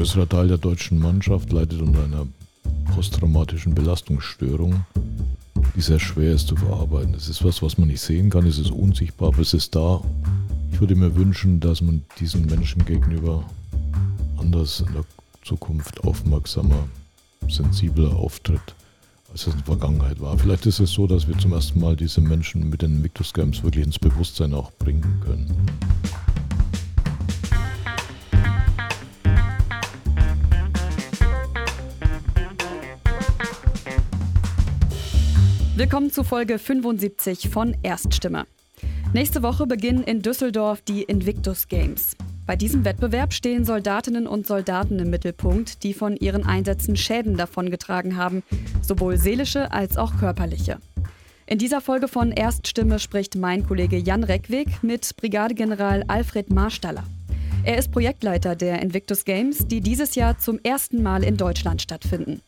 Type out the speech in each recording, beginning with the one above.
größerer Teil der deutschen Mannschaft leidet unter einer posttraumatischen Belastungsstörung, die sehr schwer ist zu verarbeiten. Es ist was, was man nicht sehen kann, es ist unsichtbar, aber es ist da. Ich würde mir wünschen, dass man diesen Menschen gegenüber anders in der Zukunft aufmerksamer, sensibler auftritt, als es in der Vergangenheit war. Vielleicht ist es so, dass wir zum ersten Mal diese Menschen mit den Victus Games wirklich ins Bewusstsein auch bringen können. Willkommen zu Folge 75 von Erststimme. Nächste Woche beginnen in Düsseldorf die Invictus Games. Bei diesem Wettbewerb stehen Soldatinnen und Soldaten im Mittelpunkt, die von ihren Einsätzen Schäden davongetragen haben, sowohl seelische als auch körperliche. In dieser Folge von Erststimme spricht mein Kollege Jan Reckweg mit Brigadegeneral Alfred Marstaller. Er ist Projektleiter der Invictus Games, die dieses Jahr zum ersten Mal in Deutschland stattfinden.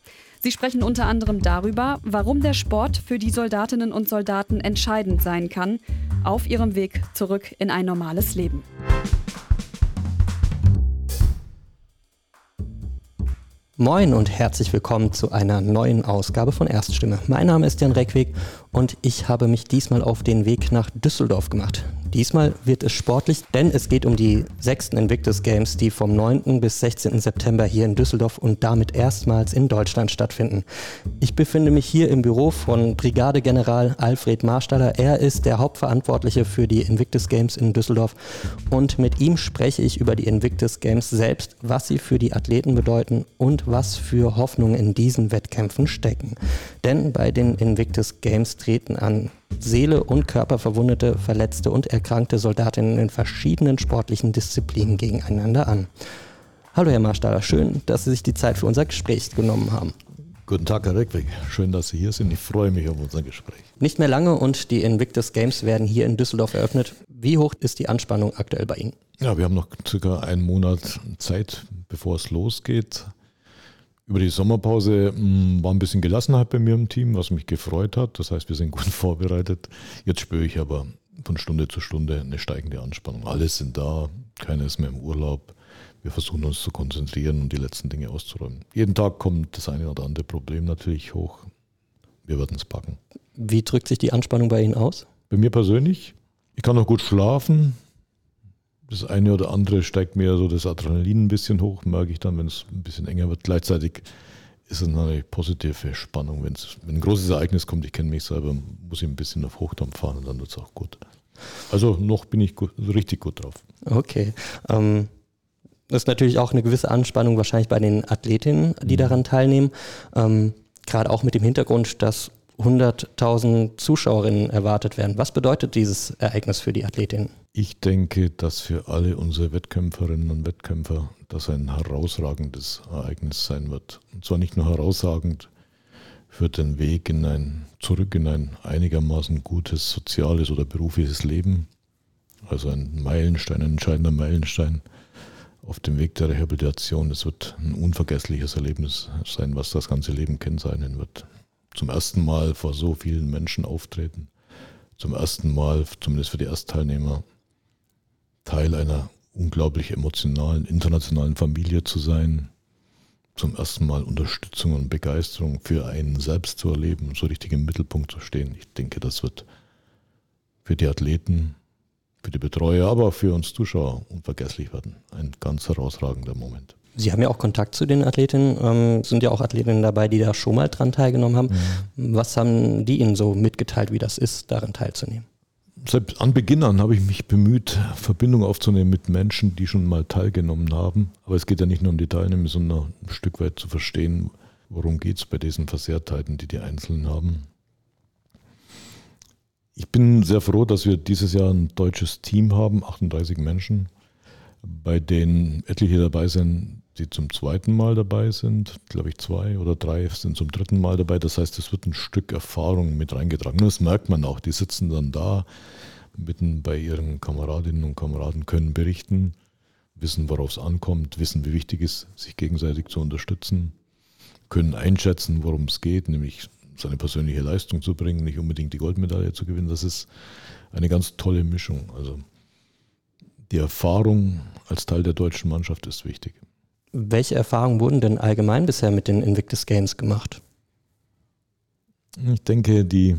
Sie sprechen unter anderem darüber, warum der Sport für die Soldatinnen und Soldaten entscheidend sein kann, auf ihrem Weg zurück in ein normales Leben. Moin und herzlich willkommen zu einer neuen Ausgabe von Erststimme. Mein Name ist Jan Reckweg und ich habe mich diesmal auf den Weg nach Düsseldorf gemacht. Diesmal wird es sportlich, denn es geht um die sechsten Invictus Games, die vom 9. bis 16. September hier in Düsseldorf und damit erstmals in Deutschland stattfinden. Ich befinde mich hier im Büro von Brigadegeneral Alfred Marstaller. Er ist der Hauptverantwortliche für die Invictus Games in Düsseldorf und mit ihm spreche ich über die Invictus Games selbst, was sie für die Athleten bedeuten und was für Hoffnungen in diesen Wettkämpfen stecken. Denn bei den Invictus Games treten an Seele und Körper verwundete, verletzte und erkrankte Soldatinnen in verschiedenen sportlichen Disziplinen gegeneinander an. Hallo Herr Marstaller, schön, dass Sie sich die Zeit für unser Gespräch genommen haben. Guten Tag, Herr Reckweg. Schön, dass Sie hier sind. Ich freue mich auf unser Gespräch. Nicht mehr lange und die Invictus Games werden hier in Düsseldorf eröffnet. Wie hoch ist die Anspannung aktuell bei Ihnen? Ja, wir haben noch circa einen Monat Zeit, bevor es losgeht. Über die Sommerpause mh, hm, war ein bisschen Gelassenheit bei mir im Team, was mich gefreut hat. Das heißt, wir sind gut vorbereitet. Jetzt spüre ich aber von Stunde zu Stunde eine steigende Anspannung. Alle sind da, keiner ist mehr im Urlaub. Wir versuchen uns zu konzentrieren und die letzten Dinge auszuräumen. Jeden Tag kommt das eine oder andere Problem natürlich hoch. Wir werden es packen. Wie drückt sich die Anspannung bei Ihnen aus? Bei mir persönlich, ich kann noch gut schlafen. Das eine oder andere steigt mir so das Adrenalin ein bisschen hoch, merke ich dann, wenn es ein bisschen enger wird. Gleichzeitig ist es natürlich positive Spannung. Wenn's, wenn ein großes Ereignis kommt, ich kenne mich selber, muss ich ein bisschen auf Hochdampf fahren und dann wird es auch gut. Also noch bin ich gut, richtig gut drauf. Okay. Ähm, das ist natürlich auch eine gewisse Anspannung wahrscheinlich bei den Athletinnen, die mhm. daran teilnehmen. Ähm, Gerade auch mit dem Hintergrund, dass 100.000 Zuschauerinnen erwartet werden. Was bedeutet dieses Ereignis für die Athletinnen? Ich denke, dass für alle unsere Wettkämpferinnen und Wettkämpfer das ein herausragendes Ereignis sein wird. Und zwar nicht nur herausragend für den Weg in ein, zurück in ein einigermaßen gutes soziales oder berufliches Leben, also ein Meilenstein, ein entscheidender Meilenstein auf dem Weg der Rehabilitation. Es wird ein unvergessliches Erlebnis sein, was das ganze Leben kennzeichnen wird. Zum ersten Mal vor so vielen Menschen auftreten. Zum ersten Mal, zumindest für die Erstteilnehmer, Teil einer unglaublich emotionalen, internationalen Familie zu sein, zum ersten Mal Unterstützung und Begeisterung für einen selbst zu erleben, so richtig im Mittelpunkt zu stehen. Ich denke, das wird für die Athleten, für die Betreuer, aber für uns Zuschauer unvergesslich werden. Ein ganz herausragender Moment. Sie haben ja auch Kontakt zu den Athletinnen, ähm, sind ja auch Athletinnen dabei, die da schon mal dran teilgenommen haben. Mhm. Was haben die Ihnen so mitgeteilt, wie das ist, daran teilzunehmen? Seit Anbeginn an habe ich mich bemüht, Verbindung aufzunehmen mit Menschen, die schon mal teilgenommen haben. Aber es geht ja nicht nur um die Teilnehmer, sondern ein Stück weit zu verstehen, worum geht es bei diesen Versehrtheiten, die die Einzelnen haben. Ich bin sehr froh, dass wir dieses Jahr ein deutsches Team haben, 38 Menschen, bei denen etliche dabei sind, die zum zweiten Mal dabei sind. Glaube ich, zwei oder drei sind zum dritten Mal dabei. Das heißt, es wird ein Stück Erfahrung mit reingetragen. das merkt man auch. Die sitzen dann da mitten bei ihren Kameradinnen und Kameraden, können berichten, wissen, worauf es ankommt, wissen, wie wichtig es ist, sich gegenseitig zu unterstützen, können einschätzen, worum es geht, nämlich seine persönliche Leistung zu bringen, nicht unbedingt die Goldmedaille zu gewinnen. Das ist eine ganz tolle Mischung. Also die Erfahrung als Teil der deutschen Mannschaft ist wichtig. Welche Erfahrungen wurden denn allgemein bisher mit den Invictus Games gemacht? Ich denke, die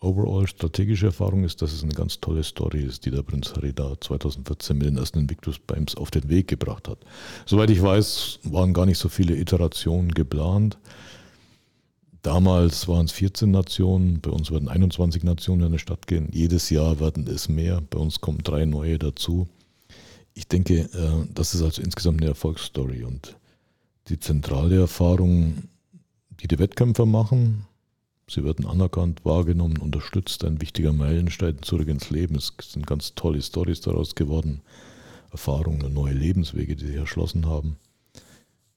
overall strategische Erfahrung ist, dass es eine ganz tolle Story ist, die der Prinz Harry da 2014 mit den ersten Invictus Games auf den Weg gebracht hat. Soweit ich weiß, waren gar nicht so viele Iterationen geplant. Damals waren es 14 Nationen, bei uns werden 21 Nationen in eine Stadt gehen. Jedes Jahr werden es mehr, bei uns kommen drei neue dazu. Ich denke, äh, das ist also insgesamt eine Erfolgsstory und die zentrale Erfahrung, die die Wettkämpfer machen, Sie werden anerkannt, wahrgenommen, unterstützt, ein wichtiger Meilenstein zurück ins Leben. Es sind ganz tolle Stories daraus geworden, Erfahrungen, neue Lebenswege, die sie erschlossen haben.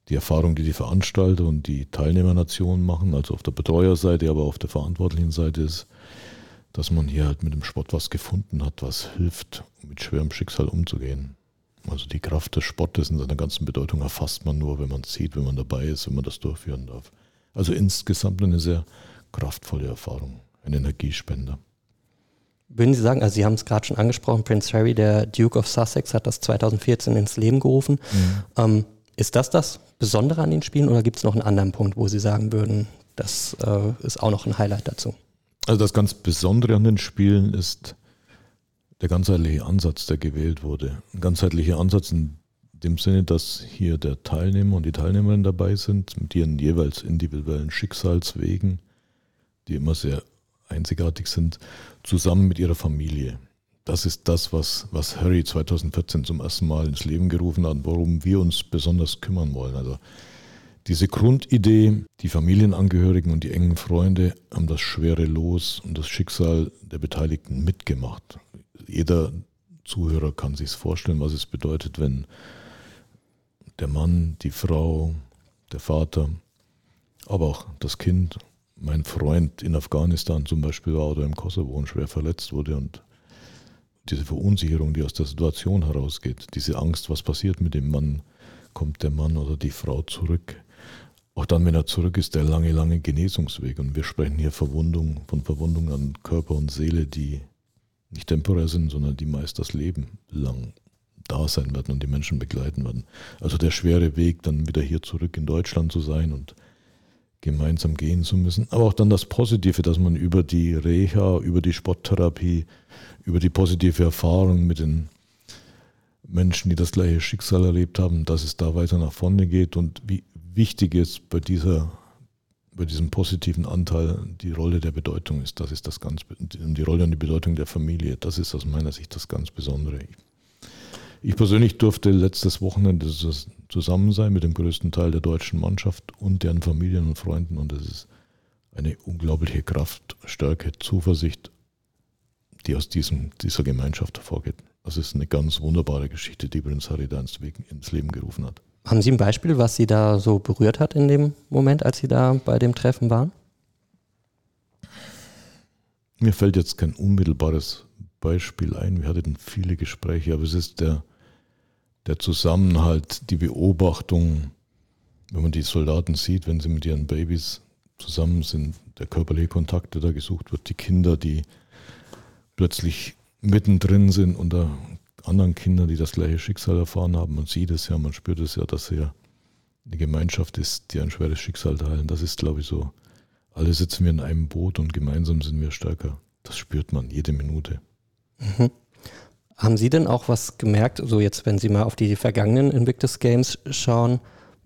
Die Erfahrung, die die Veranstalter und die Teilnehmernationen machen, also auf der Betreuerseite, aber auf der verantwortlichen Seite ist, dass man hier halt mit dem Sport was gefunden hat, was hilft, mit schwerem Schicksal umzugehen. Also die Kraft des Sportes in seiner ganzen Bedeutung erfasst man nur, wenn man es sieht, wenn man dabei ist, wenn man das durchführen darf. Also insgesamt eine sehr kraftvolle Erfahrung, ein Energiespender. Würden Sie sagen, also Sie haben es gerade schon angesprochen, Prince Harry, der Duke of Sussex, hat das 2014 ins Leben gerufen. Mhm. Ähm, ist das das Besondere an den Spielen oder gibt es noch einen anderen Punkt, wo Sie sagen würden, das äh, ist auch noch ein Highlight dazu? Also das ganz Besondere an den Spielen ist der ganzheitliche Ansatz, der gewählt wurde. Ein ganzheitlicher Ansatz in dem Sinne, dass hier der Teilnehmer und die Teilnehmerin dabei sind, mit ihren jeweils individuellen Schicksalswegen die immer sehr einzigartig sind, zusammen mit ihrer Familie. Das ist das, was, was Harry 2014 zum ersten Mal ins Leben gerufen hat, worum wir uns besonders kümmern wollen. Also diese Grundidee, die Familienangehörigen und die engen Freunde haben das schwere Los und das Schicksal der Beteiligten mitgemacht. Jeder Zuhörer kann sich vorstellen, was es bedeutet, wenn der Mann, die Frau, der Vater, aber auch das Kind mein Freund in Afghanistan zum Beispiel war oder im Kosovo und schwer verletzt wurde und diese Verunsicherung, die aus der Situation herausgeht, diese Angst, was passiert mit dem Mann, kommt der Mann oder die Frau zurück. Auch dann, wenn er zurück ist, der lange, lange Genesungsweg. Und wir sprechen hier Verwundung, von Verwundungen an Körper und Seele, die nicht temporär sind, sondern die meist das Leben lang da sein werden und die Menschen begleiten werden. Also der schwere Weg, dann wieder hier zurück in Deutschland zu sein und gemeinsam gehen zu müssen. Aber auch dann das Positive, dass man über die Reha, über die Sporttherapie, über die positive Erfahrung mit den Menschen, die das gleiche Schicksal erlebt haben, dass es da weiter nach vorne geht und wie wichtig es bei dieser bei diesem positiven Anteil die Rolle der Bedeutung ist. Das ist das ganz die Rolle und die Bedeutung der Familie. Das ist aus meiner Sicht das ganz Besondere. Ich persönlich durfte letztes Wochenende zusammen sein mit dem größten Teil der deutschen Mannschaft und deren Familien und Freunden und es ist eine unglaubliche Kraft, Stärke, Zuversicht, die aus diesem, dieser Gemeinschaft hervorgeht. Das ist eine ganz wunderbare Geschichte, die Prinz Harry da ins Leben gerufen hat. Haben Sie ein Beispiel, was Sie da so berührt hat in dem Moment, als Sie da bei dem Treffen waren? Mir fällt jetzt kein unmittelbares Beispiel ein. Wir hatten viele Gespräche, aber es ist der, der Zusammenhalt, die Beobachtung, wenn man die Soldaten sieht, wenn sie mit ihren Babys zusammen sind, der körperliche Kontakt, der da gesucht wird, die Kinder, die plötzlich mittendrin sind unter anderen Kindern, die das gleiche Schicksal erfahren haben. Man sieht es ja, man spürt es ja, dass er eine Gemeinschaft ist, die ein schweres Schicksal teilen. Das ist, glaube ich, so. Alle sitzen wir in einem Boot und gemeinsam sind wir stärker. Das spürt man jede Minute. Mhm. Haben Sie denn auch was gemerkt, so jetzt, wenn Sie mal auf die vergangenen Invictus Games schauen,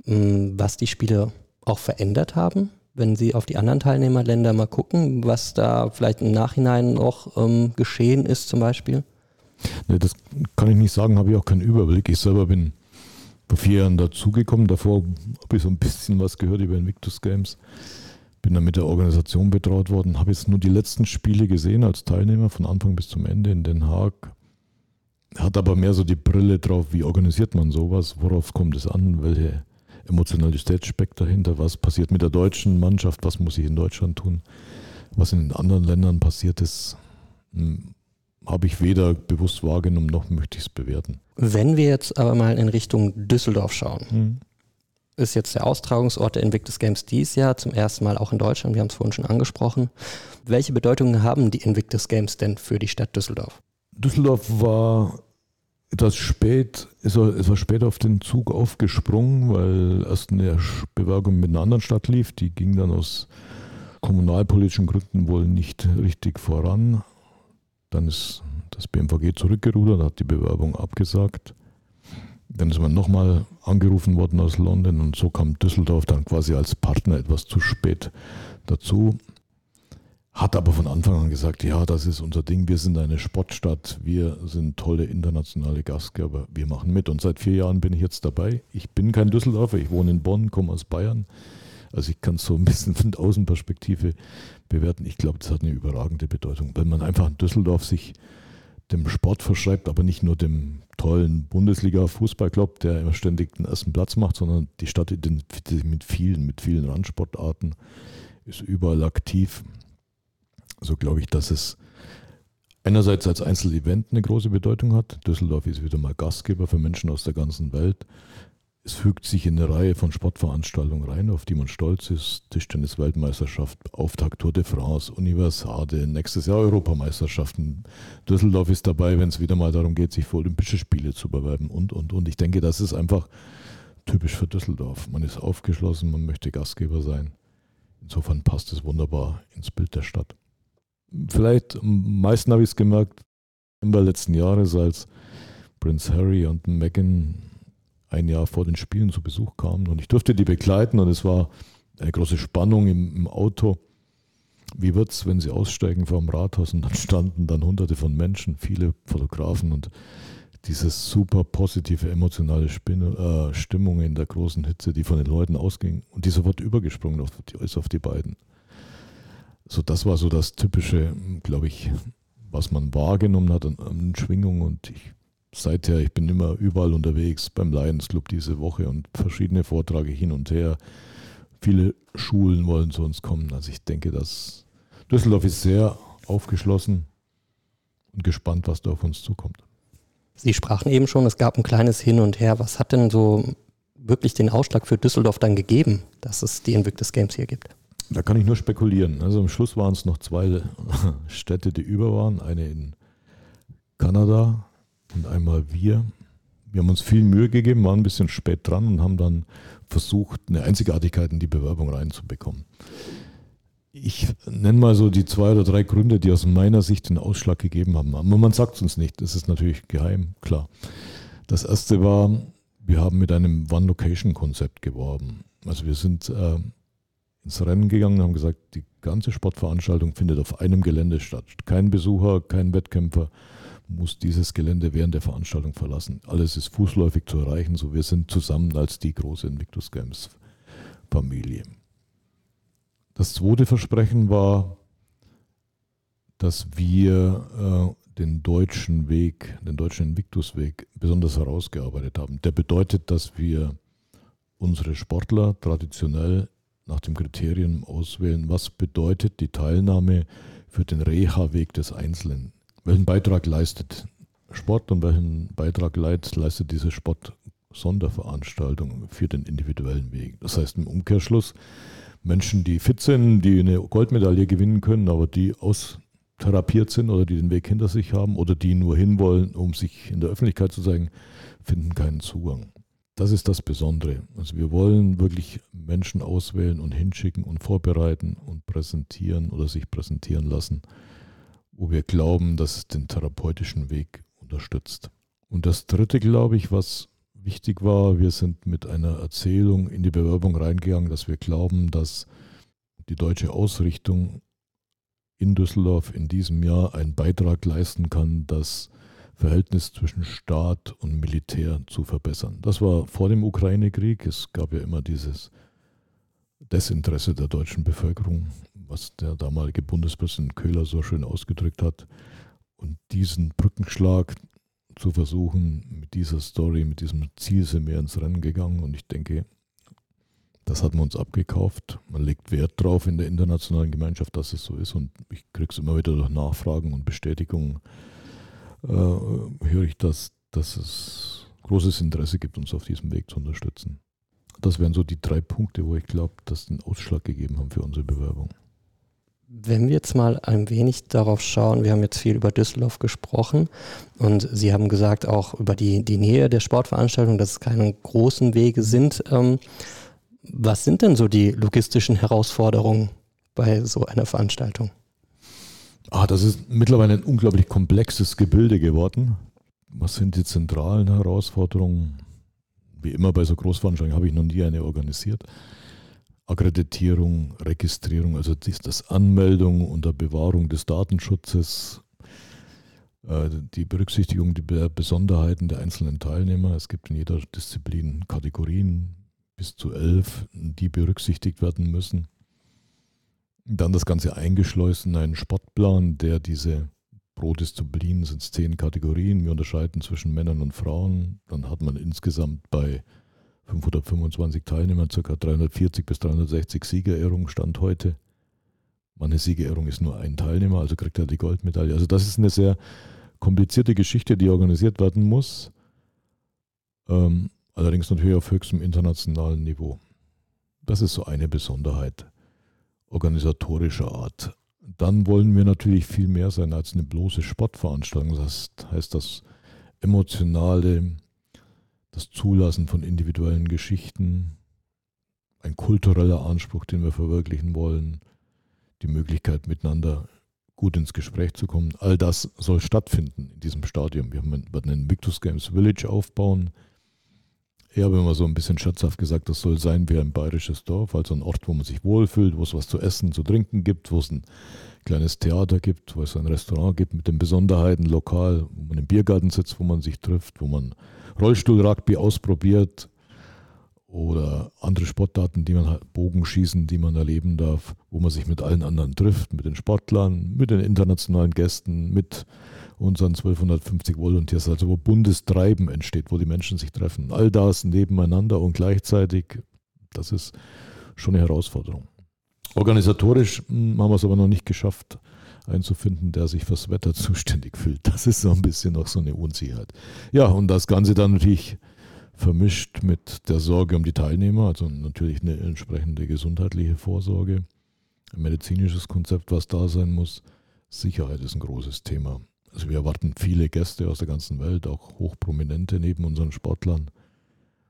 mm, was die Spiele auch verändert haben? Wenn Sie auf die anderen Teilnehmerländer mal gucken, was da vielleicht im Nachhinein noch ähm, geschehen ist zum Beispiel? Nee, das kann ich nicht sagen, habe ich auch keinen Überblick. Ich selber bin vor vier Jahren dazugekommen. Davor habe ich so ein bisschen was gehört über Invictus Games. Bin dann mit der Organisation betraut worden, habe jetzt nur die letzten Spiele gesehen als Teilnehmer von Anfang bis zum Ende in Den Haag, hat aber mehr so die Brille drauf, wie organisiert man sowas, worauf kommt es an, welche Emotionalität steckt dahinter, was passiert mit der deutschen Mannschaft, was muss ich in Deutschland tun, was in anderen Ländern passiert ist, hm, habe ich weder bewusst wahrgenommen, noch möchte ich es bewerten. Wenn wir jetzt aber mal in Richtung Düsseldorf schauen, hm. ist jetzt der Austragungsort der Invictus Games dieses Jahr zum ersten Mal auch in Deutschland, wir haben es vorhin schon angesprochen. Welche Bedeutung haben die Invictus Games denn für die Stadt Düsseldorf? Düsseldorf war etwas spät, er etwas spät auf den Zug aufgesprungen, weil erst eine Bewerbung mit einer anderen Stadt lief. Die ging dann aus kommunalpolitischen Gründen wohl nicht richtig voran. Dann ist das BMVG zurückgerudert, hat die Bewerbung abgesagt. Dann ist man nochmal angerufen worden aus London und so kam Düsseldorf dann quasi als Partner etwas zu spät dazu. Hat aber von Anfang an gesagt, ja, das ist unser Ding, wir sind eine Sportstadt, wir sind tolle internationale Gastgeber, wir machen mit. Und seit vier Jahren bin ich jetzt dabei. Ich bin kein Düsseldorfer, ich wohne in Bonn, komme aus Bayern. Also ich kann es so ein bisschen von der Außenperspektive bewerten. Ich glaube, das hat eine überragende Bedeutung, weil man einfach in Düsseldorf sich dem Sport verschreibt, aber nicht nur dem tollen Bundesliga-Fußballclub, der immer ständig den ersten Platz macht, sondern die Stadt identifiziert sich mit vielen, mit vielen Randsportarten, ist überall aktiv so glaube ich, dass es einerseits als Einzelevent eine große Bedeutung hat. Düsseldorf ist wieder mal Gastgeber für Menschen aus der ganzen Welt. Es fügt sich in eine Reihe von Sportveranstaltungen rein, auf die man stolz ist. Tischtennis-Weltmeisterschaft, Auftakt Tour de France, Universade, nächstes Jahr Europameisterschaften. Düsseldorf ist dabei, wenn es wieder mal darum geht, sich für Olympische Spiele zu bewerben und, und, und. Ich denke, das ist einfach typisch für Düsseldorf. Man ist aufgeschlossen, man möchte Gastgeber sein. Insofern passt es wunderbar ins Bild der Stadt vielleicht am meisten habe ich es gemerkt Ende letzten Jahres, als Prince Harry und Meghan ein Jahr vor den Spielen zu Besuch kamen und ich durfte die begleiten und es war eine große Spannung im, im Auto. Wie wird es, wenn sie aussteigen vom Rathaus und dann standen dann hunderte von Menschen, viele Fotografen und diese super positive emotionale Spinne, äh, Stimmung in der großen Hitze, die von den Leuten ausging und die sofort übergesprungen auf die, ist auf die beiden. So, das war so das typische, glaube ich, was man wahrgenommen hat an, an Schwingung. Und ich, seither, ich bin immer überall unterwegs beim Lions Club diese Woche und verschiedene Vorträge hin und her. Viele Schulen wollen zu uns kommen. Also ich denke, dass Düsseldorf ist sehr aufgeschlossen und gespannt, was da auf uns zukommt. Sie sprachen eben schon, es gab ein kleines Hin und Her. Was hat denn so wirklich den Ausschlag für Düsseldorf dann gegeben, dass es die Invictus Games hier gibt? Da kann ich nur spekulieren. Also am Schluss waren es noch zwei Städte, die über waren. Eine in Kanada und einmal wir. Wir haben uns viel Mühe gegeben, waren ein bisschen spät dran und haben dann versucht, eine Einzigartigkeit in die Bewerbung reinzubekommen. Ich nenne mal so die zwei oder drei Gründe, die aus meiner Sicht den Ausschlag gegeben haben. Aber man sagt es uns nicht, das ist natürlich geheim, klar. Das erste war, wir haben mit einem One-Location-Konzept geworben. Also wir sind äh, ins Rennen gegangen und haben gesagt, die ganze Sportveranstaltung findet auf einem Gelände statt. Kein Besucher, kein Wettkämpfer muss dieses Gelände während der Veranstaltung verlassen. Alles ist fußläufig zu erreichen, so wir sind zusammen als die große Invictus Games Familie. Das zweite Versprechen war, dass wir äh, den deutschen Weg, den deutschen Invictus-Weg besonders herausgearbeitet haben. Der bedeutet, dass wir unsere Sportler traditionell nach dem Kriterium auswählen, was bedeutet die Teilnahme für den Reha-Weg des Einzelnen. Welchen Beitrag leistet Sport und welchen Beitrag leistet diese Sport-Sonderveranstaltung für den individuellen Weg. Das heißt im Umkehrschluss, Menschen, die fit sind, die eine Goldmedaille gewinnen können, aber die austherapiert sind oder die den Weg hinter sich haben oder die nur hinwollen, um sich in der Öffentlichkeit zu zeigen, finden keinen Zugang. Das ist das Besondere. Also wir wollen wirklich Menschen auswählen und hinschicken und vorbereiten und präsentieren oder sich präsentieren lassen, wo wir glauben, dass es den therapeutischen Weg unterstützt. Und das Dritte, glaube ich, was wichtig war, wir sind mit einer Erzählung in die Bewerbung reingegangen, dass wir glauben, dass die deutsche Ausrichtung in Düsseldorf in diesem Jahr einen Beitrag leisten kann, dass Verhältnis zwischen Staat und Militär zu verbessern. Das war vor dem Ukraine-Krieg. Es gab ja immer dieses Desinteresse der deutschen Bevölkerung, was der damalige Bundespräsident Köhler so schön ausgedrückt hat. Und diesen Brückenschlag zu versuchen, mit dieser Story, mit diesem Ziel sind wir ins Rennen gegangen. Und ich denke, das hat man uns abgekauft. Man legt Wert drauf in der internationalen Gemeinschaft, dass es so ist. Und ich kriege es immer wieder durch Nachfragen und Bestätigungen äh, höre ich, dass, dass es großes Interesse gibt, uns auf diesem Weg zu unterstützen. Das wären so die drei Punkte, wo ich glaube, dass den Ausschlag gegeben haben für unsere Bewerbung. Wenn wir jetzt mal ein wenig darauf schauen, wir haben jetzt viel über Düsseldorf gesprochen und Sie haben gesagt auch über die, die Nähe der Sportveranstaltung, dass es keine großen Wege sind. Ähm, was sind denn so die logistischen Herausforderungen bei so einer Veranstaltung? Ah, das ist mittlerweile ein unglaublich komplexes Gebilde geworden. Was sind die zentralen Herausforderungen? Wie immer bei so Großveranstaltungen habe ich noch nie eine organisiert. Akkreditierung, Registrierung, also das Anmeldung unter Bewahrung des Datenschutzes, äh, die Berücksichtigung der Besonderheiten der einzelnen Teilnehmer. Es gibt in jeder Disziplin Kategorien bis zu elf, die berücksichtigt werden müssen. Dann das Ganze eingeschleust in einen Sportplan, der diese pro Disziplin sind es zehn Kategorien. Wir unterscheiden zwischen Männern und Frauen. Dann hat man insgesamt bei 525 Teilnehmern ca. 340 bis 360 Siegerehrungen Stand heute. Meine Siegerehrung ist nur ein Teilnehmer, also kriegt er die Goldmedaille. Also das ist eine sehr komplizierte Geschichte, die organisiert werden muss. Ähm, allerdings natürlich auf höchstem internationalen Niveau. Das ist so eine Besonderheit organisatorischer Art. Dann wollen wir natürlich viel mehr sein als eine bloße Sportveranstaltung. Das heißt, das emotionale, das Zulassen von individuellen Geschichten, ein kultureller Anspruch, den wir verwirklichen wollen, die Möglichkeit miteinander gut ins Gespräch zu kommen. All das soll stattfinden in diesem Stadium. Wir werden einen Victus Games Village aufbauen, ich habe immer so ein bisschen scherzhaft gesagt, das soll sein wie ein bayerisches Dorf, also ein Ort, wo man sich wohlfühlt, wo es was zu essen, zu trinken gibt, wo es ein kleines Theater gibt, wo es ein Restaurant gibt mit den Besonderheiten lokal, wo man im Biergarten sitzt, wo man sich trifft, wo man Rollstuhl-Rugby ausprobiert oder andere Sportarten, die man Bogenschießen, die man erleben darf, wo man sich mit allen anderen trifft, mit den Sportlern, mit den internationalen Gästen, mit unseren 1250 Volunteers, also wo Bundestreiben entsteht, wo die Menschen sich treffen. All das nebeneinander und gleichzeitig, das ist schon eine Herausforderung. Organisatorisch hm, haben wir es aber noch nicht geschafft, einzufinden, der sich fürs Wetter zuständig fühlt. Das ist so ein bisschen noch so eine Unsicherheit. Ja, und das Ganze dann natürlich vermischt mit der Sorge um die Teilnehmer, also natürlich eine entsprechende gesundheitliche Vorsorge, ein medizinisches Konzept, was da sein muss. Sicherheit ist ein großes Thema. Also wir erwarten viele Gäste aus der ganzen Welt, auch hochprominente neben unseren Sportlern.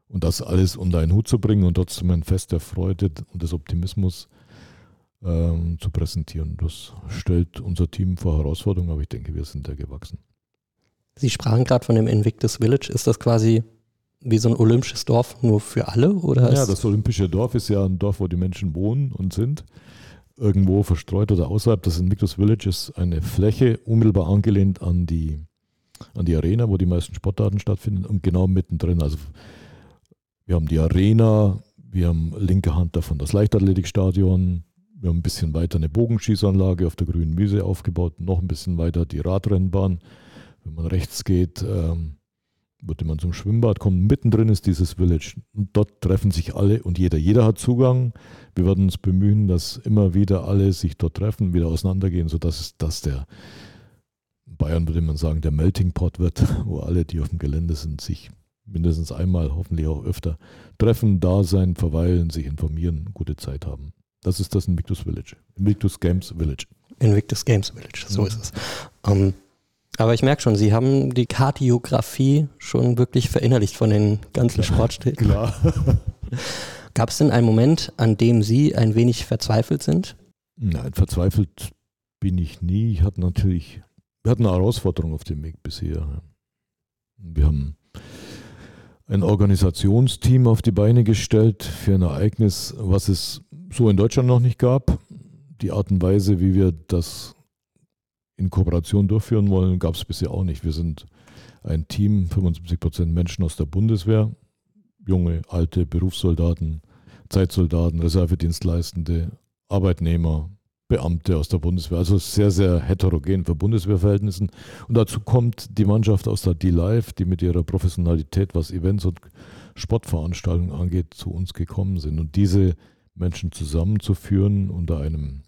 Und das alles unter einen Hut zu bringen und trotzdem ein Fest der Freude und des Optimismus ähm, zu präsentieren, das stellt unser Team vor Herausforderungen, aber ich denke, wir sind da gewachsen. Sie sprachen gerade von dem Invictus Village. Ist das quasi wie so ein olympisches Dorf nur für alle? Oder ja, das olympische Dorf ist ja ein Dorf, wo die Menschen wohnen und sind irgendwo verstreut oder außerhalb. Das Invictus Village ist eine Fläche unmittelbar angelehnt an die, an die Arena, wo die meisten Sportarten stattfinden und genau mittendrin. Also wir haben die Arena, wir haben linke Hand davon das Leichtathletikstadion, wir haben ein bisschen weiter eine Bogenschießanlage auf der grünen Wiese aufgebaut, noch ein bisschen weiter die Radrennbahn. Wenn man rechts geht, ähm, würde man zum Schwimmbad kommen. Mittendrin ist dieses Village. Und dort treffen sich alle und jeder. Jeder hat Zugang. Wir werden uns bemühen, dass immer wieder alle sich dort treffen, wieder auseinandergehen, sodass das der, Bayern würde man sagen, der Melting Pot wird, wo alle, die auf dem Gelände sind, sich mindestens einmal, hoffentlich auch öfter treffen, da sein, verweilen, sich informieren, gute Zeit haben. Das ist das Invictus Village. Invictus Games Village. Invictus Games Village, so ja. ist es. Ähm, aber ich merke schon, Sie haben die Kardiografie schon wirklich verinnerlicht von den ganzen Sportstätten. Klar. Gab es denn einen Moment, an dem Sie ein wenig verzweifelt sind? Nein, verzweifelt bin ich nie. Ich hatte natürlich, wir hatten eine Herausforderung auf dem Weg bisher. Wir haben ein Organisationsteam auf die Beine gestellt für ein Ereignis, was es so in Deutschland noch nicht gab. Die Art und Weise, wie wir das in Kooperation durchführen wollen, gab es bisher auch nicht. Wir sind ein Team, 75 Prozent Menschen aus der Bundeswehr, junge, alte Berufssoldaten, Zeitsoldaten, Reservedienstleistende, Arbeitnehmer, Beamte aus der Bundeswehr, also sehr, sehr heterogen für Bundeswehrverhältnissen. Und dazu kommt die Mannschaft aus der D-Live, die mit ihrer Professionalität, was Events und Sportveranstaltungen angeht, zu uns gekommen sind. Und diese Menschen zusammenzuführen unter einem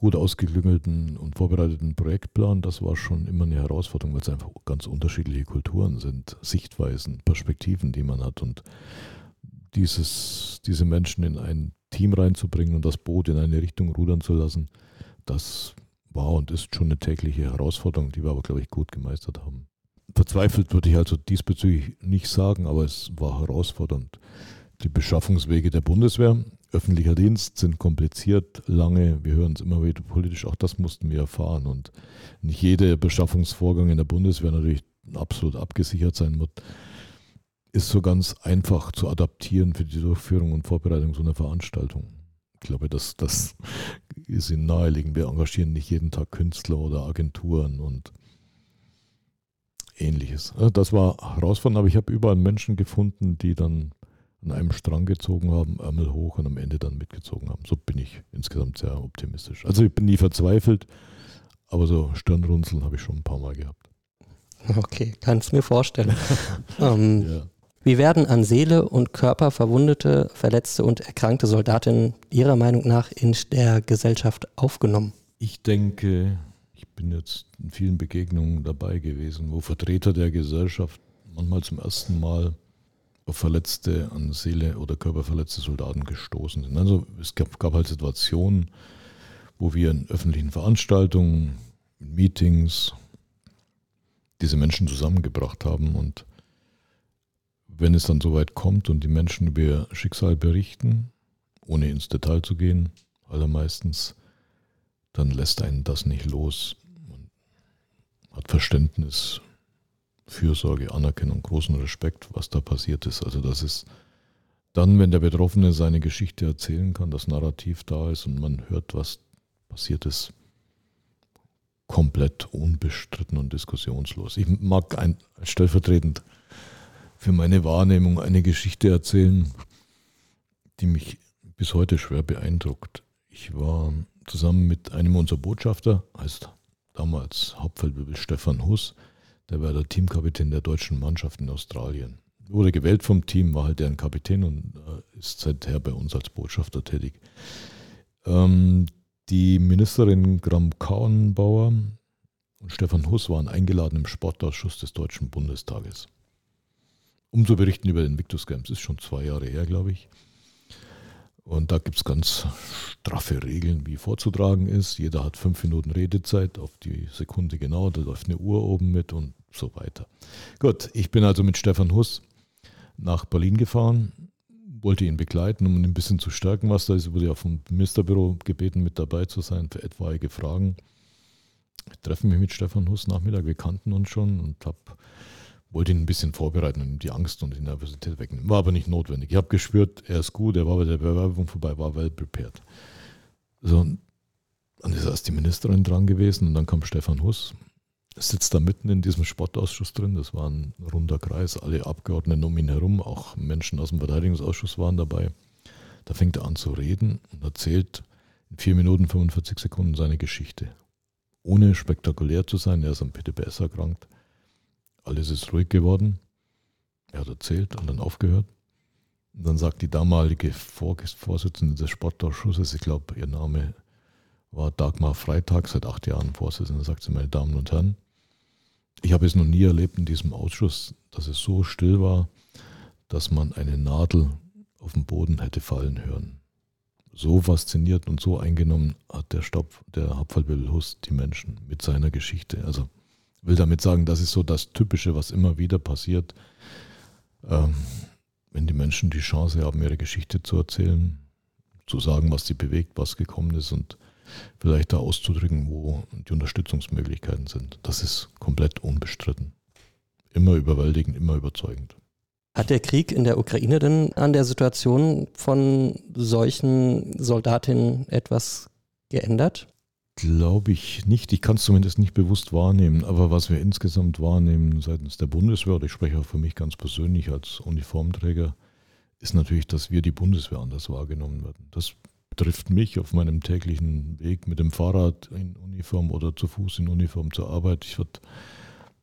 gut ausgeklüngelten und vorbereiteten Projektplan, das war schon immer eine Herausforderung, weil es einfach ganz unterschiedliche Kulturen sind, Sichtweisen, Perspektiven, die man hat. Und dieses, diese Menschen in ein Team reinzubringen und das Boot in eine Richtung rudern zu lassen, das war und ist schon eine tägliche Herausforderung, die wir aber, glaube ich, gut gemeistert haben. Verzweifelt würde ich also diesbezüglich nicht sagen, aber es war herausfordernd. Die Beschaffungswege der Bundeswehr, öffentlicher Dienst sind kompliziert, lange, wir hören es immer wieder politisch, auch das mussten wir erfahren und nicht jeder Beschaffungsvorgang in der Bundeswehr natürlich absolut abgesichert sein muss, ist so ganz einfach zu adaptieren für die Durchführung und Vorbereitung so einer Veranstaltung. Ich glaube, das, das ist Ihnen naheliegend. Wir engagieren nicht jeden Tag Künstler oder Agenturen und ähnliches. Das war herausfordernd, aber ich habe überall Menschen gefunden, die dann an einem Strang gezogen haben, Ärmel hoch und am Ende dann mitgezogen haben. So bin ich insgesamt sehr optimistisch. Also ich bin nie verzweifelt, aber so Stirnrunzeln habe ich schon ein paar Mal gehabt. Okay, kann es mir vorstellen. ähm, ja. Wie werden an Seele und Körper verwundete, verletzte und erkrankte Soldatinnen Ihrer Meinung nach in der Gesellschaft aufgenommen? Ich denke, ich bin jetzt in vielen Begegnungen dabei gewesen, wo Vertreter der Gesellschaft manchmal zum ersten Mal verletzte, an Seele oder Körper verletzte Soldaten gestoßen sind. Also es gab, gab halt Situationen, wo wir in öffentlichen Veranstaltungen, in Meetings diese Menschen zusammengebracht haben und wenn es dann soweit kommt und die Menschen über ihr Schicksal berichten, ohne ins Detail zu gehen, allermeistens, dann lässt einen das nicht los. Man hat Verständnis, Fürsorge, Anerkennung, großen Respekt, was da passiert ist. Also das ist dann, wenn der Betroffene seine Geschichte erzählen kann, das Narrativ da ist und man hört, was passiert ist, komplett unbestritten und diskussionslos. Ich mag ein, stellvertretend für meine Wahrnehmung eine Geschichte erzählen, die mich bis heute schwer beeindruckt. Ich war zusammen mit einem unserer Botschafter, heißt damals Hauptfeldwebel Stefan Huss, der war der Teamkapitän der deutschen Mannschaft in Australien. Wurde gewählt vom Team, war halt deren Kapitän und äh, ist seither bei uns als Botschafter tätig. Ähm, die Ministerin Gram Kauenbauer und Stefan Huss waren eingeladen im Sportausschuss des Deutschen Bundestages um zu berichten über den Victus Games. Ist schon zwei Jahre her, glaube ich. Und da gibt es ganz straffe Regeln, wie vorzutragen ist. Jeder hat fünf Minuten Redezeit auf die Sekunde genau. Da läuft eine Uhr oben mit und so weiter. Gut, ich bin also mit Stefan Huss nach Berlin gefahren, wollte ihn begleiten, um ihn ein bisschen zu stärken, was da ist. Ich wurde ja vom Ministerbüro gebeten, mit dabei zu sein für etwaige Fragen. Ich treffe mich mit Stefan Huss Nachmittag, wir kannten uns schon und habe wollte ihn ein bisschen vorbereiten und ihm die Angst und die Nervosität wegnehmen. War aber nicht notwendig. Ich habe gespürt, er ist gut, er war bei der Bewerbung vorbei, war well prepared. So, dann ist erst die Ministerin dran gewesen und dann kam Stefan Huss, sitzt da mitten in diesem Sportausschuss drin. Das war ein runder Kreis, alle Abgeordneten um ihn herum, auch Menschen aus dem Verteidigungsausschuss waren dabei. Da fängt er an zu reden und erzählt in 4 Minuten 45 Sekunden seine Geschichte. Ohne spektakulär zu sein, er ist am PTBS erkrankt alles ist ruhig geworden. Er hat erzählt und dann aufgehört. Und dann sagt die damalige Vorsitzende des Sportausschusses, ich glaube, ihr Name war Dagmar Freitag, seit acht Jahren Vorsitzende, sagt sie, meine Damen und Herren, ich habe es noch nie erlebt in diesem Ausschuss, dass es so still war, dass man eine Nadel auf den Boden hätte fallen hören. So fasziniert und so eingenommen hat der Stopp, der Hauptfallbildhus die Menschen mit seiner Geschichte. Also will damit sagen, das ist so das Typische, was immer wieder passiert. Ähm, wenn die Menschen die Chance haben, ihre Geschichte zu erzählen, zu sagen, was sie bewegt, was gekommen ist und vielleicht da auszudrücken, wo die Unterstützungsmöglichkeiten sind. Das ist komplett unbestritten. Immer überwältigend, immer überzeugend. Hat der Krieg in der Ukraine denn an der Situation von solchen Soldatinnen etwas geändert? Glaube ich nicht. Ich kann es zumindest nicht bewusst wahrnehmen. Aber was wir insgesamt wahrnehmen seitens der Bundeswehr, oder ich spreche auch für mich ganz persönlich als Uniformträger, ist natürlich, dass wir die Bundeswehr anders wahrgenommen werden. Das betrifft mich auf meinem täglichen Weg mit dem Fahrrad in Uniform oder zu Fuß in Uniform zur Arbeit. Ich werde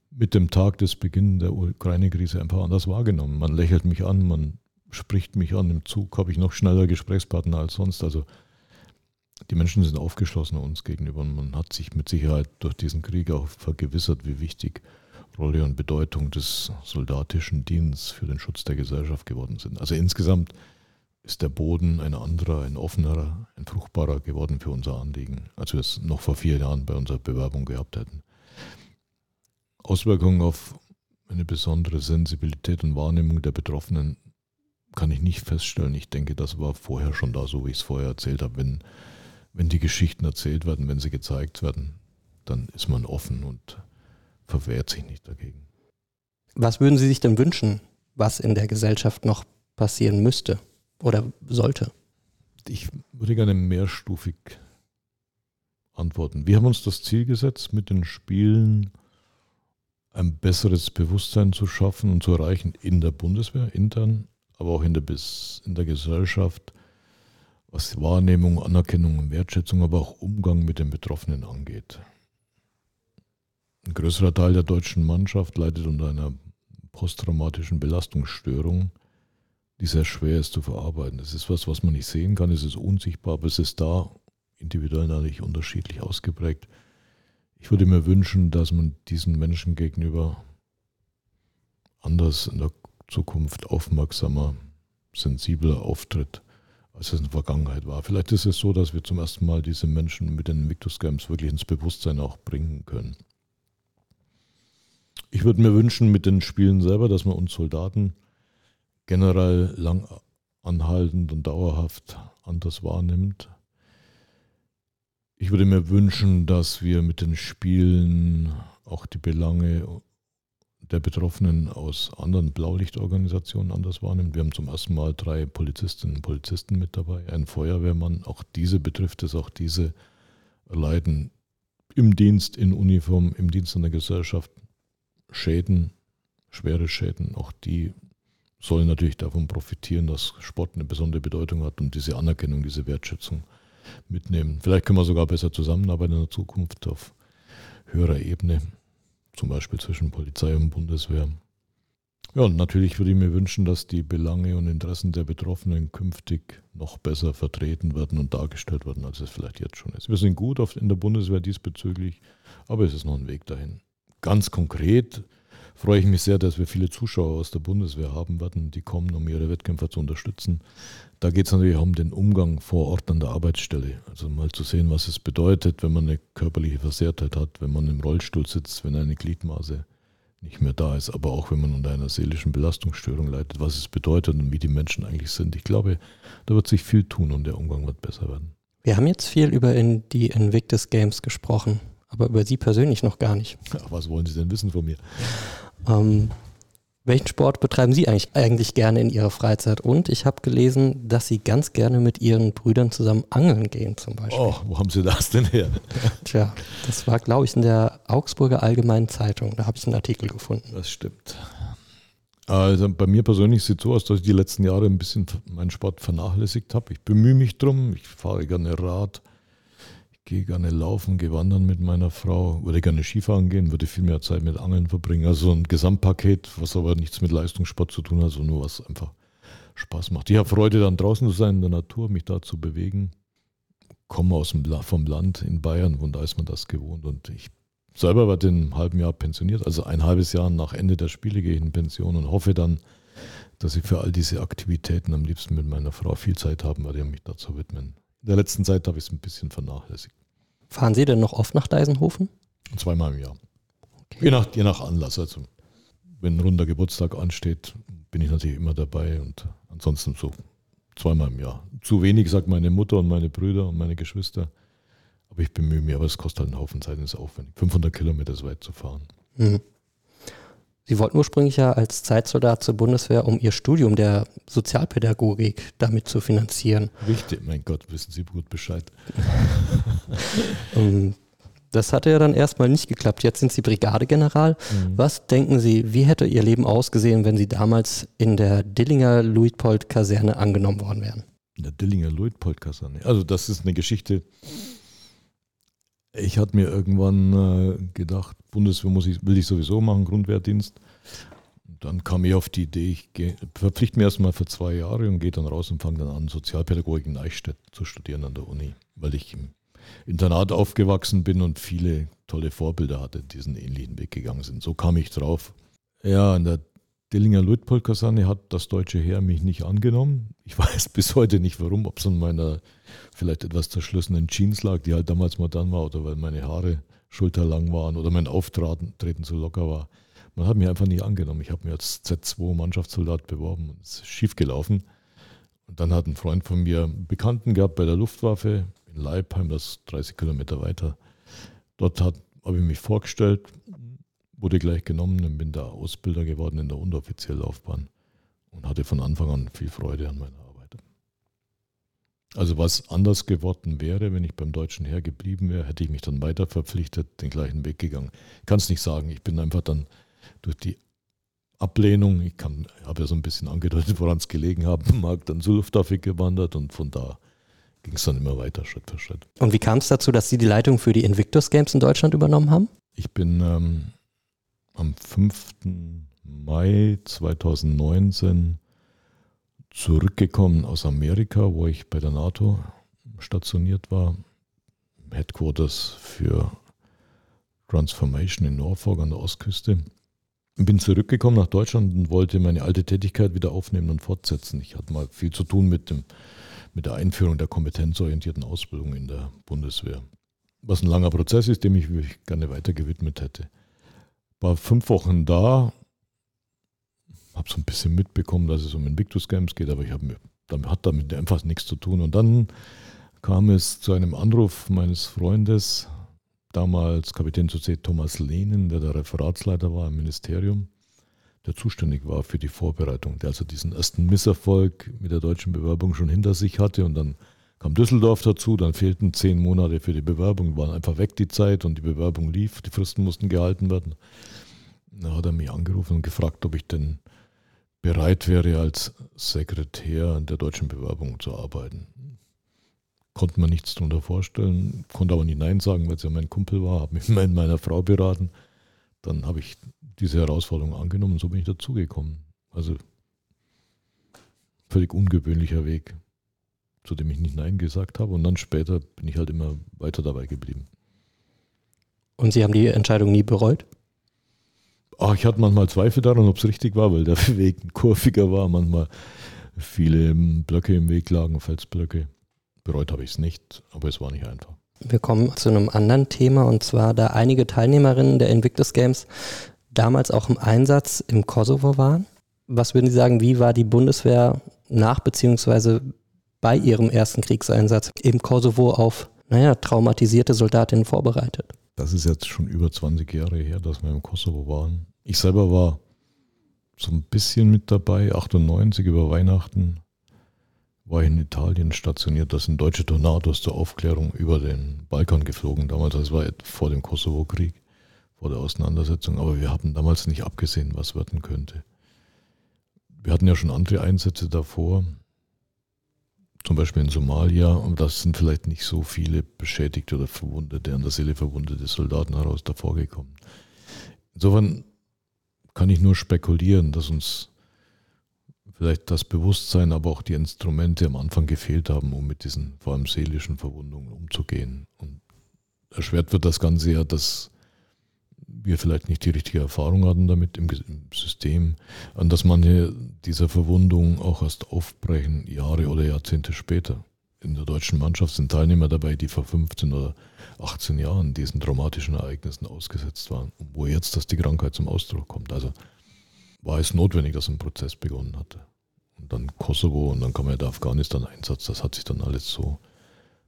mit dem Tag des Beginns der Ukraine-Krise einfach anders wahrgenommen. Man lächelt mich an, man spricht mich an. Im Zug habe ich noch schneller Gesprächspartner als sonst. Also die Menschen sind aufgeschlossen uns gegenüber und man hat sich mit Sicherheit durch diesen Krieg auch vergewissert, wie wichtig Rolle und Bedeutung des soldatischen Dienstes für den Schutz der Gesellschaft geworden sind. Also insgesamt ist der Boden ein anderer, ein offenerer, ein fruchtbarer geworden für unser Anliegen, als wir es noch vor vier Jahren bei unserer Bewerbung gehabt hätten. Auswirkungen auf eine besondere Sensibilität und Wahrnehmung der Betroffenen kann ich nicht feststellen. Ich denke, das war vorher schon da, so wie ich es vorher erzählt habe. Wenn, wenn die Geschichten erzählt werden, wenn sie gezeigt werden, dann ist man offen und verwehrt sich nicht dagegen. Was würden Sie sich denn wünschen, was in der Gesellschaft noch passieren müsste oder sollte? Ich würde gerne mehrstufig antworten. Wir haben uns das Ziel gesetzt, mit den Spielen ein besseres Bewusstsein zu schaffen und zu erreichen in der Bundeswehr, intern, aber auch in der, in der Gesellschaft, was Wahrnehmung, Anerkennung und Wertschätzung, aber auch Umgang mit den Betroffenen angeht. Ein größerer Teil der deutschen Mannschaft leidet unter einer posttraumatischen Belastungsstörung, die sehr schwer ist zu verarbeiten. Das ist was, was man nicht sehen kann, es ist unsichtbar, aber es ist da, individuell natürlich unterschiedlich ausgeprägt. Ich würde mir wünschen, dass man diesen Menschen gegenüber anders in der Zukunft aufmerksamer, sensibler auftritt, als es in der Vergangenheit war. Vielleicht ist es so, dass wir zum ersten Mal diese Menschen mit den Invictus Games wirklich ins Bewusstsein auch bringen können. Ich würde mir wünschen mit den Spielen selber, dass man uns Soldaten generell lang anhaltend und dauerhaft anders wahrnimmt. Ich würde mir wünschen, dass wir mit den Spielen auch die Belange der Betroffenen aus anderen Blaulichtorganisationen anders wahrnehmen. Wir haben zum ersten Mal drei Polizistinnen und Polizisten mit dabei, ein Feuerwehrmann. Auch diese betrifft es, auch diese leiden im Dienst in Uniform, im Dienst an der Gesellschaft Schäden, schwere Schäden, auch die sollen natürlich davon profitieren, dass Sport eine besondere Bedeutung hat und diese Anerkennung, diese Wertschätzung mitnehmen. Vielleicht können wir sogar besser zusammenarbeiten in der Zukunft auf höherer Ebene, zum Beispiel zwischen Polizei und Bundeswehr. Ja, und natürlich würde ich mir wünschen, dass die Belange und Interessen der Betroffenen künftig noch besser vertreten werden und dargestellt werden, als es vielleicht jetzt schon ist. Wir sind gut in der Bundeswehr diesbezüglich, aber es ist noch ein Weg dahin ganz konkret freue ich mich sehr, dass wir viele Zuschauer aus der Bundeswehr haben werden, die kommen, um ihre Wettkämpfer zu unterstützen. Da geht es natürlich auch um den Umgang vor Ort an der Arbeitsstelle. Also mal zu sehen, was es bedeutet, wenn man eine körperliche Versehrtheit hat, wenn man im Rollstuhl sitzt, wenn eine Gliedmaße nicht mehr da ist, aber auch wenn man unter einer seelischen Belastungsstörung leidet, was es bedeutet und wie die Menschen eigentlich sind. Ich glaube, da wird sich viel tun und der Umgang wird besser werden. Wir haben jetzt viel über die Invictus Games gesprochen aber über Sie persönlich noch gar nicht. Ach, was wollen Sie denn wissen von mir? Ähm, welchen Sport betreiben Sie eigentlich, eigentlich gerne in Ihrer Freizeit? Und ich habe gelesen, dass Sie ganz gerne mit Ihren Brüdern zusammen angeln gehen zum Beispiel. Oh, wo haben Sie das denn her? Tja, das war, glaube ich, in der Augsburger Allgemeinen Zeitung. Da habe ich einen Artikel gefunden. Das stimmt. Also bei mir persönlich sieht es so aus, dass ich die letzten Jahre ein bisschen meinen Sport vernachlässigt habe. Ich bemühe mich drum, ich fahre gerne Rad, gehe gerne laufen, gehe wandern mit meiner Frau, würde gerne Skifahren gehen, würde viel mehr Zeit mit Angeln verbringen. Also ein Gesamtpaket, was aber nichts mit Leistungssport zu tun hat, sondern nur was einfach Spaß macht. Ich habe Freude, dann draußen zu sein in der Natur, mich da zu bewegen. Komme aus dem, vom Land in Bayern, und da ist man das gewohnt. Und ich selber in einem halben Jahr pensioniert. Also ein halbes Jahr nach Ende der Spiele gehe ich in Pension und hoffe dann, dass ich für all diese Aktivitäten am liebsten mit meiner Frau viel Zeit haben werde, um mich dazu widmen. In der letzten Zeit habe ich es ein bisschen vernachlässigt. Fahren Sie denn noch oft nach Deisenhofen? Zweimal im Jahr. Okay. Je, nach, je nach Anlass. Also, wenn ein runder Geburtstag ansteht, bin ich natürlich immer dabei und ansonsten so zweimal im Jahr. Zu wenig, sagt meine Mutter und meine Brüder und meine Geschwister. Aber ich bemühe mich, aber es kostet halt einen Haufen Zeit und ist aufwendig. 500 Kilometer ist weit zu fahren. Mhm. Sie wollten ursprünglich ja als Zeitsoldat zur Bundeswehr, um Ihr Studium der Sozialpädagogik damit zu finanzieren. Richtig, mein Gott, wissen Sie gut Bescheid. Ähm, das hatte ja dann erstmal nicht geklappt. Jetzt sind Sie Brigadegeneral. Mhm. Was denken Sie, wie hätte Ihr Leben ausgesehen, wenn Sie damals in der Dillinger Luitpold-Kaserne angenommen worden wären? In der Dillinger Luitpold-Kaserne. Also, das ist eine Geschichte. Ich hatte mir irgendwann äh, gedacht, Bundeswehr muss ich, will ich sowieso machen, Grundwehrdienst. Und dann kam ich auf die Idee, ich verpflichte mich erstmal für zwei Jahre und gehe dann raus und fange dann an, Sozialpädagogik in Eichstätt zu studieren an der Uni, weil ich im Internat aufgewachsen bin und viele tolle Vorbilder hatte, die diesen ähnlichen Weg gegangen sind. So kam ich drauf. Ja, in der Dillinger Luitpold-Kaserne hat das deutsche Heer mich nicht angenommen. Ich weiß bis heute nicht warum, ob es an meiner vielleicht etwas zerschlossenen Jeans lag, die halt damals modern war, oder weil meine Haare schulterlang waren oder mein Auftreten zu locker war. Man hat mich einfach nicht angenommen. Ich habe mich als Z2 Mannschaftssoldat beworben und es ist schief gelaufen. Und dann hat ein Freund von mir einen Bekannten gehabt bei der Luftwaffe in Leipheim, das ist 30 Kilometer weiter. Dort habe ich mich vorgestellt, wurde gleich genommen und bin da Ausbilder geworden in der unteroffiziellen Laufbahn und hatte von Anfang an viel Freude an meiner Arbeit. Also was anders geworden wäre, wenn ich beim deutschen Heer geblieben wäre, hätte ich mich dann weiter verpflichtet, den gleichen Weg gegangen. Ich kann es nicht sagen. Ich bin einfach dann durch die Ablehnung, ich habe ja so ein bisschen angedeutet, woran es gelegen haben mag, dann zur Luftwaffe gewandert und von da ging es dann immer weiter, Schritt für Schritt. Und wie kam es dazu, dass Sie die Leitung für die Invictus Games in Deutschland übernommen haben? Ich bin ähm, am 5. Mai 2019 zurückgekommen aus Amerika, wo ich bei der NATO stationiert war, Headquarters für Transformation in Norfolk an der Ostküste. Bin zurückgekommen nach Deutschland und wollte meine alte Tätigkeit wieder aufnehmen und fortsetzen. Ich hatte mal viel zu tun mit, dem, mit der Einführung der kompetenzorientierten Ausbildung in der Bundeswehr. Was ein langer Prozess ist, dem ich mich gerne weiter gewidmet hätte. War fünf Wochen da, habe so ein bisschen mitbekommen, dass es um Invictus Games geht, aber ich habe mir damit hat damit einfach nichts zu tun. Und dann kam es zu einem Anruf meines Freundes, damals Kapitän zu C. Thomas Lehnen, der der Referatsleiter war im Ministerium, der zuständig war für die Vorbereitung, der also diesen ersten Misserfolg mit der deutschen Bewerbung schon hinter sich hatte und dann kam Düsseldorf dazu, dann fehlten zehn Monate für die Bewerbung, waren einfach weg die Zeit und die Bewerbung lief, die Fristen mussten gehalten werden. Da hat er mich angerufen und gefragt, ob ich denn bereit wäre, als Sekretär an der deutschen Bewerbung zu arbeiten. Konnte man nichts darunter vorstellen, konnte aber nicht Nein sagen, weil es ja mein Kumpel war, habe mich mit meiner Frau beraten. Dann habe ich diese Herausforderung angenommen und so bin ich dazugekommen. Also völlig ungewöhnlicher Weg zu dem ich nicht Nein gesagt habe. Und dann später bin ich halt immer weiter dabei geblieben. Und Sie haben die Entscheidung nie bereut? Ach, ich hatte manchmal Zweifel daran, ob es richtig war, weil der Weg kurviger war, manchmal viele Blöcke im Weg lagen, Felsblöcke. Bereut habe ich es nicht, aber es war nicht einfach. Wir kommen zu einem anderen Thema und zwar, da einige Teilnehmerinnen der Invictus Games damals auch im Einsatz im Kosovo waren. Was würden Sie sagen, wie war die Bundeswehr nach bzw bei ihrem ersten Kriegseinsatz im Kosovo auf, naja, traumatisierte Soldatinnen vorbereitet. Das ist jetzt schon über 20 Jahre her, dass wir im Kosovo waren. Ich selber war so ein bisschen mit dabei, 98 über Weihnachten war ich in Italien stationiert. Da sind deutsche Tornados zur Aufklärung über den Balkan geflogen. Damals, das war vor dem Kosovo-Krieg, vor der Auseinandersetzung. Aber wir hatten damals nicht abgesehen, was werden könnte. Wir hatten ja schon andere Einsätze davor zum Beispiel in Somalia, und das sind vielleicht nicht so viele beschädigte oder verwundete, an der Seele verwundete Soldaten heraus davor gekommen. Insofern kann ich nur spekulieren, dass uns vielleicht das Bewusstsein, aber auch die Instrumente am Anfang gefehlt haben, um mit diesen vor allem seelischen Verwundungen umzugehen. Und erschwert wird das Ganze ja, dass wir vielleicht nicht die richtige Erfahrung hatten damit im, System, an dass manche dieser Verwundung auch erst aufbrechen, Jahre oder Jahrzehnte später. In der deutschen Mannschaft sind Teilnehmer dabei, die vor 15 oder 18 Jahren diesen traumatischen Ereignissen ausgesetzt waren, wo jetzt dass die Krankheit zum Ausdruck kommt. Also war es notwendig, dass ein Prozess begonnen hatte. Und dann Kosovo und dann kam ja der Afghanistan-Einsatz, das hat sich dann alles so,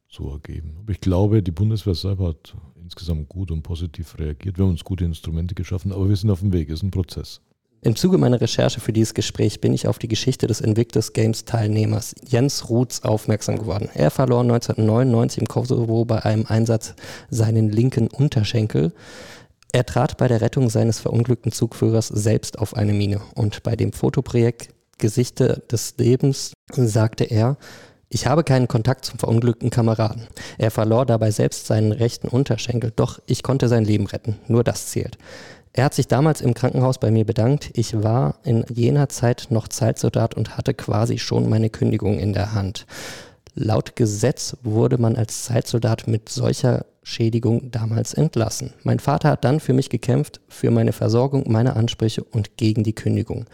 so ergeben. Aber ich glaube, die Bundeswehr selber hat insgesamt gut und positiv reagiert. Wir haben uns gute Instrumente geschaffen, aber wir sind auf dem Weg, es ist ein Prozess. Im Zuge meiner Recherche für dieses Gespräch bin ich auf die Geschichte des Invictus Games Teilnehmers Jens Ruths aufmerksam geworden. Er verlor 1999 im Kosovo bei einem Einsatz seinen linken Unterschenkel. Er trat bei der Rettung seines verunglückten Zugführers selbst auf eine Mine und bei dem Fotoprojekt Gesichter des Lebens sagte er, ich habe keinen Kontakt zum verunglückten Kameraden. Er verlor dabei selbst seinen rechten Unterschenkel, doch ich konnte sein Leben retten. Nur das zählt. Er hat sich damals im Krankenhaus bei mir bedankt. Ich war in jener Zeit noch Zeitsoldat und hatte quasi schon meine Kündigung in der Hand. Laut Gesetz wurde man als Zeitsoldat mit solcher Schädigung damals entlassen. Mein Vater hat dann für mich gekämpft, für meine Versorgung, meine Ansprüche und gegen die Kündigung.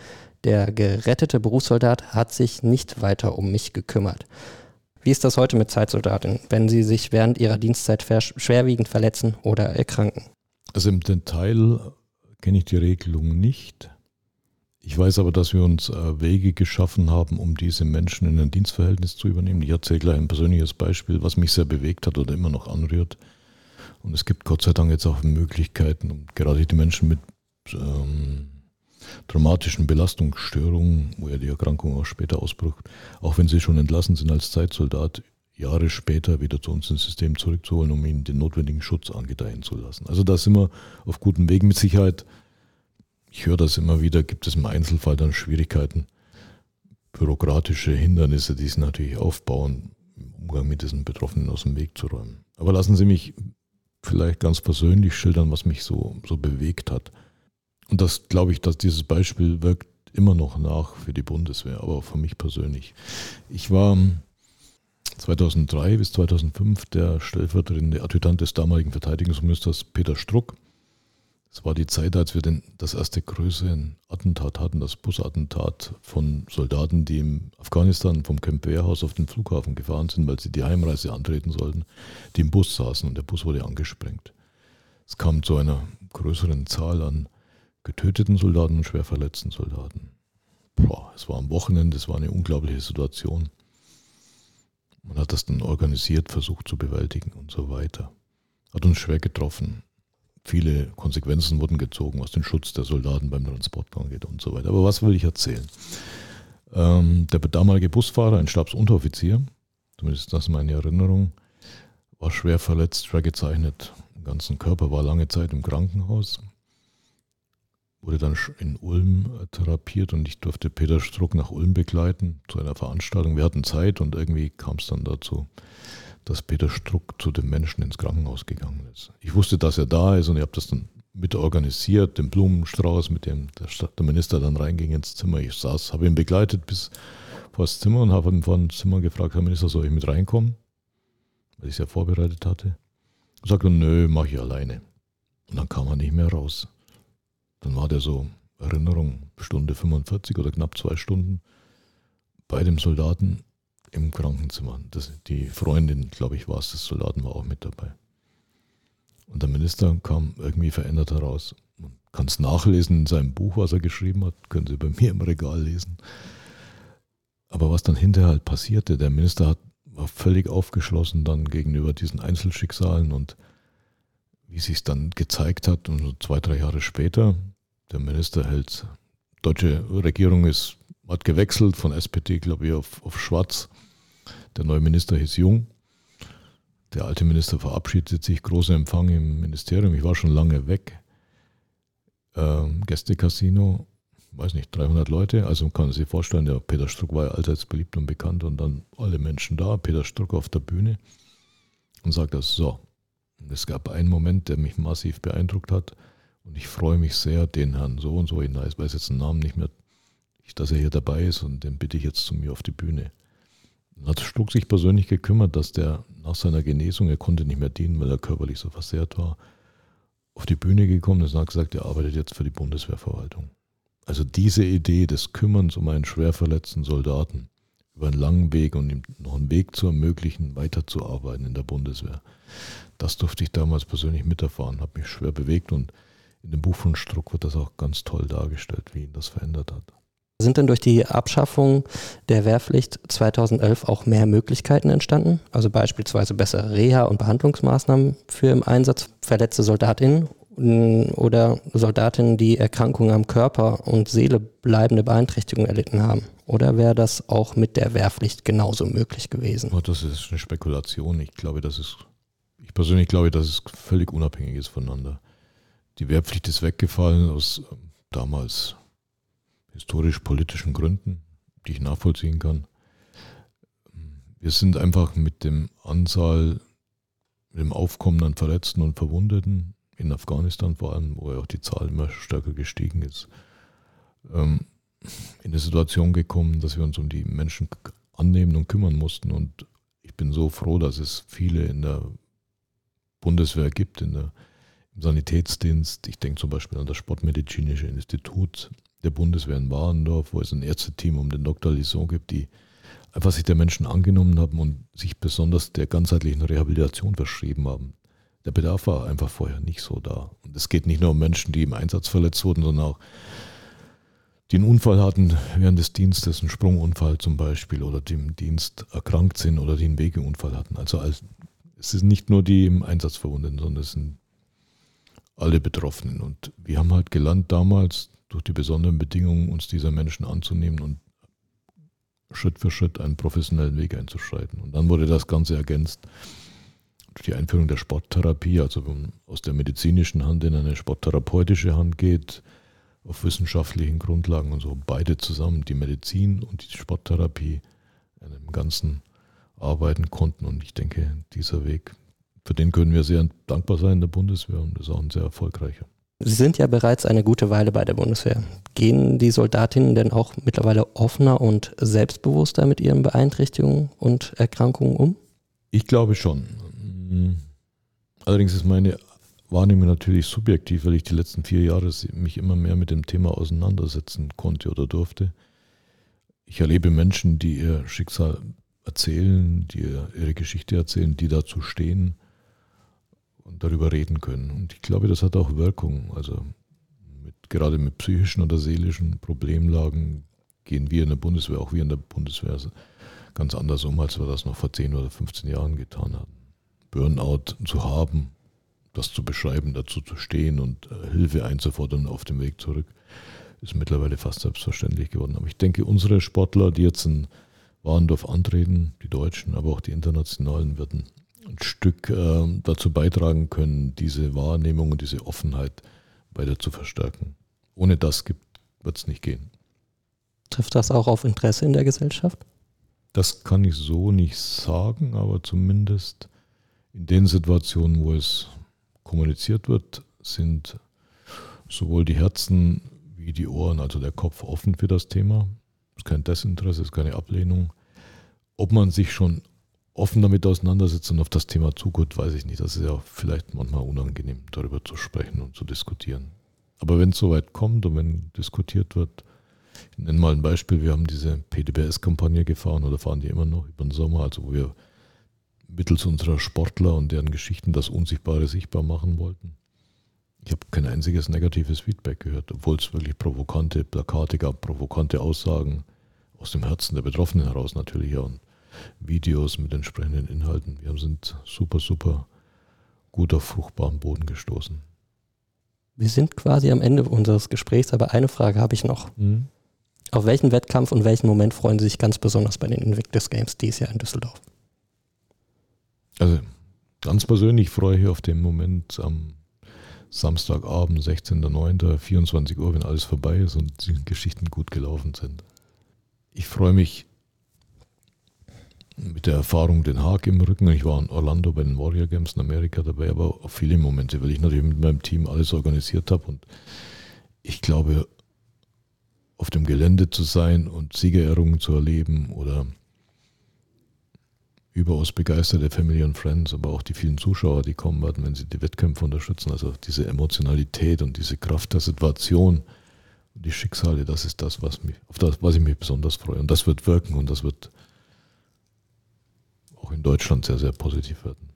Der gerettete Berufssoldat hat sich nicht weiter um mich gekümmert. Wie ist das heute mit Zeitsoldatinnen, wenn sie sich während ihrer Dienstzeit schwerwiegend verletzen oder erkranken? Also im Detail kenne ich die Regelung nicht. Ich weiß aber, dass wir uns äh, Wege geschaffen haben, um diese Menschen in ein Dienstverhältnis zu übernehmen. Ich erzähle gleich ein persönliches Beispiel, was mich sehr bewegt hat oder immer noch anrührt. Und es gibt Gott sei Dank jetzt auch Möglichkeiten, um gerade die Menschen mit ähm, traumatischen Belastungsstörungen, wo ja die Erkrankung auch später ausbricht, auch wenn sie schon entlassen sind als Zeitsoldat, Jahre später wieder zu uns ins System zurückzuholen, um ihnen den notwendigen Schutz angedeihen zu lassen. Also da sind wir auf gutem Weg. Mit Sicherheit, ich höre das immer wieder, gibt es im Einzelfall dann Schwierigkeiten, bürokratische Hindernisse, die sich natürlich aufbauen, im Umgang mit diesen Betroffenen aus dem Weg zu räumen. Aber lassen Sie mich vielleicht ganz persönlich schildern, was mich so, so bewegt hat. Und das glaube ich, dass dieses Beispiel wirkt immer noch nach für die Bundeswehr, aber auch für mich persönlich. Ich war 2003 bis 2005 der stellvertretende Adjutant des damaligen Verteidigungsministers Peter Struck. Es war die Zeit, als wir den, das erste größere Attentat hatten, das Busattentat von Soldaten, die im Afghanistan vom Camp Wehrhaus auf den Flughafen gefahren sind, weil sie die Heimreise antreten sollten, die im Bus saßen und der Bus wurde angesprengt. Es kam zu einer größeren Zahl an getöteten Soldaten und schwer verletzten Soldaten. Boah, es war am Wochenende, es war eine unglaubliche Situation. Man hat das dann organisiert, versucht zu bewältigen und so weiter. Hat uns schwer getroffen. Viele Konsequenzen wurden gezogen, was den Schutz der Soldaten beim Transport angeht und so weiter. Aber was will ich erzählen? Ähm, der damalige Busfahrer, ein Stabsunteroffizier, zumindest das ist meine Erinnerung, war schwer verletzt, schwer gezeichnet. Im ganzen Körper war lange Zeit im Krankenhaus wurde dann in Ulm äh, therapiert und ich durfte Peter Struck nach Ulm begleiten zu einer Veranstaltung. Wir hatten Zeit und irgendwie kam es dann dazu, dass Peter Struck zu dem Menschen ins Krankenhaus gegangen ist. Ich wusste, dass er da ist und ich habe das dann mit organisiert, den Blumenstrauß, mit dem der, Stadt, der Minister dann reinging ins Zimmer. Ich saß, habe ihn begleitet bis vor das Zimmer und habe ihn vor dem Zimmer gefragt, Herr Minister, soll ich mit reinkommen? Weil ich es ja vorbereitet hatte. Und sagte, nö, mache ich alleine. Und dann kam er nicht mehr raus. Dann war der so, Erinnerung, Stunde 45 oder knapp zwei Stunden bei dem Soldaten im Krankenzimmer. Das, die Freundin, glaube ich, war es, des Soldaten war auch mit dabei. Und der Minister kam irgendwie verändert heraus. Man kann es nachlesen in seinem Buch, was er geschrieben hat, können Sie bei mir im Regal lesen. Aber was dann hinterher halt passierte, der Minister hat, war völlig aufgeschlossen dann gegenüber diesen Einzelschicksalen und wie sich dann gezeigt hat, und so zwei, drei Jahre später, der Minister hält, deutsche Regierung ist, hat gewechselt von SPD, glaube ich, auf, auf Schwarz. Der neue Minister hieß Jung. Der alte Minister verabschiedet sich, großer Empfang im Ministerium. Ich war schon lange weg. Ähm, Gästecasino, weiß nicht, 300 Leute. Also man kann sich vorstellen, der Peter Struck war ja allseits beliebt und bekannt und dann alle Menschen da. Peter Struck auf der Bühne und sagt das so. Es gab einen Moment, der mich massiv beeindruckt hat. Und ich freue mich sehr, den Herrn so und so, ich weiß jetzt den Namen nicht mehr, dass er hier dabei ist und den bitte ich jetzt zu mir auf die Bühne. Dann hat Stuck sich persönlich gekümmert, dass der nach seiner Genesung, er konnte nicht mehr dienen, weil er körperlich so versehrt war, auf die Bühne gekommen ist und hat gesagt, er arbeitet jetzt für die Bundeswehrverwaltung. Also diese Idee des Kümmerns um einen schwer verletzten Soldaten über einen langen Weg und ihm noch einen Weg zu ermöglichen, weiterzuarbeiten in der Bundeswehr, das durfte ich damals persönlich miterfahren, hat mich schwer bewegt und in dem Buch von Struck wird das auch ganz toll dargestellt, wie ihn das verändert hat. Sind denn durch die Abschaffung der Wehrpflicht 2011 auch mehr Möglichkeiten entstanden? Also beispielsweise bessere Reha- und Behandlungsmaßnahmen für im Einsatz verletzte Soldatinnen oder Soldatinnen, die Erkrankungen am Körper und Seele bleibende Beeinträchtigungen erlitten haben? Oder wäre das auch mit der Wehrpflicht genauso möglich gewesen? Oh, das ist eine Spekulation. Ich glaube, das ist, ich persönlich glaube, dass es völlig unabhängig ist voneinander. Die Wehrpflicht ist weggefallen aus ähm, damals historisch-politischen Gründen, die ich nachvollziehen kann. Wir sind einfach mit dem Anzahl, mit dem Aufkommen an Verletzten und Verwundeten in Afghanistan vor allem, wo ja auch die Zahl immer stärker gestiegen ist, ähm, in eine Situation gekommen, dass wir uns um die Menschen annehmen und kümmern mussten. Und ich bin so froh, dass es viele in der Bundeswehr gibt in der, Sanitätsdienst. Ich denke zum Beispiel an das Sportmedizinische Institut der Bundeswehr in Warendorf, wo es ein Ärzteteam um den Dr. Lison gibt, die einfach sich der Menschen angenommen haben und sich besonders der ganzheitlichen Rehabilitation verschrieben haben. Der Bedarf war einfach vorher nicht so da. Und es geht nicht nur um Menschen, die im Einsatz verletzt wurden, sondern auch die einen Unfall hatten während des Dienstes, einen Sprungunfall zum Beispiel, oder die im Dienst erkrankt sind oder die einen Wegeunfall hatten. Also es sind nicht nur die im Einsatz verwundeten, sondern es sind alle Betroffenen. Und wir haben halt gelernt damals, durch die besonderen Bedingungen uns dieser Menschen anzunehmen und Schritt für Schritt einen professionellen Weg einzuschreiten. Und dann wurde das Ganze ergänzt durch die Einführung der Sporttherapie, also wenn man aus der medizinischen Hand in eine sporttherapeutische Hand geht, auf wissenschaftlichen Grundlagen und so beide zusammen, die Medizin und die Sporttherapie, in einem Ganzen arbeiten konnten. Und ich denke, dieser Weg, für den können wir sehr dankbar sein in der Bundeswehr und ist auch ein sehr erfolgreicher. Sie sind ja bereits eine gute Weile bei der Bundeswehr. Gehen die Soldatinnen denn auch mittlerweile offener und selbstbewusster mit ihren Beeinträchtigungen und Erkrankungen um? Ich glaube schon. Allerdings ist meine Wahrnehmung natürlich subjektiv, weil ich die letzten vier Jahre mich immer mehr mit dem Thema auseinandersetzen konnte oder durfte. Ich erlebe Menschen, die ihr Schicksal erzählen, die ihre Geschichte erzählen, die dazu stehen und darüber reden können. Und ich glaube, das hat auch Wirkung. Also mit, gerade mit psychischen oder seelischen Problemlagen gehen wir in der Bundeswehr, auch wir in der Bundeswehr, ganz anders um, als wir das noch vor 10 oder 15 Jahren getan haben. Burnout zu haben, das zu beschreiben, dazu zu stehen und äh, Hilfe einzufordern auf dem Weg zurück, ist mittlerweile fast selbstverständlich geworden. Aber ich denke, unsere Sportler, die jetzt in Warendorf antreten, die Deutschen, aber auch die internationalen, werden ein Stück äh, dazu beitragen können, diese Wahrnehmung und diese Offenheit weiter zu verstärken. Ohne das wird es nicht gehen. Trifft das auch auf Interesse in der Gesellschaft? Das kann ich so nicht sagen, aber zumindest in den Situationen, wo es kommuniziert wird, sind sowohl die Herzen wie die Ohren, also der Kopf offen für das Thema. Es ist kein Desinteresse, es ist keine Ablehnung. Ob man sich schon offen damit auseinandersetzt und auf das Thema zugeht, weiß ich nicht. Das ist ja vielleicht manchmal unangenehm, darüber zu sprechen und zu diskutieren. Aber wenn es soweit kommt und wenn diskutiert wird, ich nenne mal ein Beispiel, wir haben diese PDBS-Kampagne gefahren oder fahren die immer noch über den Sommer, also wo wir mittels unserer Sportler und deren Geschichten das Unsichtbare sichtbar machen wollten. Ich habe kein einziges negatives Feedback gehört, obwohl es wirklich provokante Plakate gab, provokante Aussagen aus dem Herzen der Betroffenen heraus natürlich und Videos mit entsprechenden Inhalten. Wir sind super, super gut auf fruchtbaren Boden gestoßen. Wir sind quasi am Ende unseres Gesprächs, aber eine Frage habe ich noch. Mhm. Auf welchen Wettkampf und welchen Moment freuen Sie sich ganz besonders bei den Invictus Games dieses Jahr in Düsseldorf? Also ganz persönlich freue ich mich auf den Moment am Samstagabend, 16.09., 24 Uhr, wenn alles vorbei ist und die Geschichten gut gelaufen sind. Ich freue mich mit der Erfahrung den Haag im Rücken. Ich war in Orlando bei den Warrior Games in Amerika dabei, aber auch viele Momente, weil ich natürlich mit meinem Team alles organisiert habe und ich glaube, auf dem Gelände zu sein und Siegerehrungen zu erleben oder überaus begeisterte Family und Friends, aber auch die vielen Zuschauer, die kommen werden, wenn sie die Wettkämpfe unterstützen. Also diese Emotionalität und diese Kraft der Situation und die Schicksale, das ist das, was mich, auf das, was ich mich besonders freue. Und das wird wirken und das wird auch in Deutschland sehr, sehr positiv werden.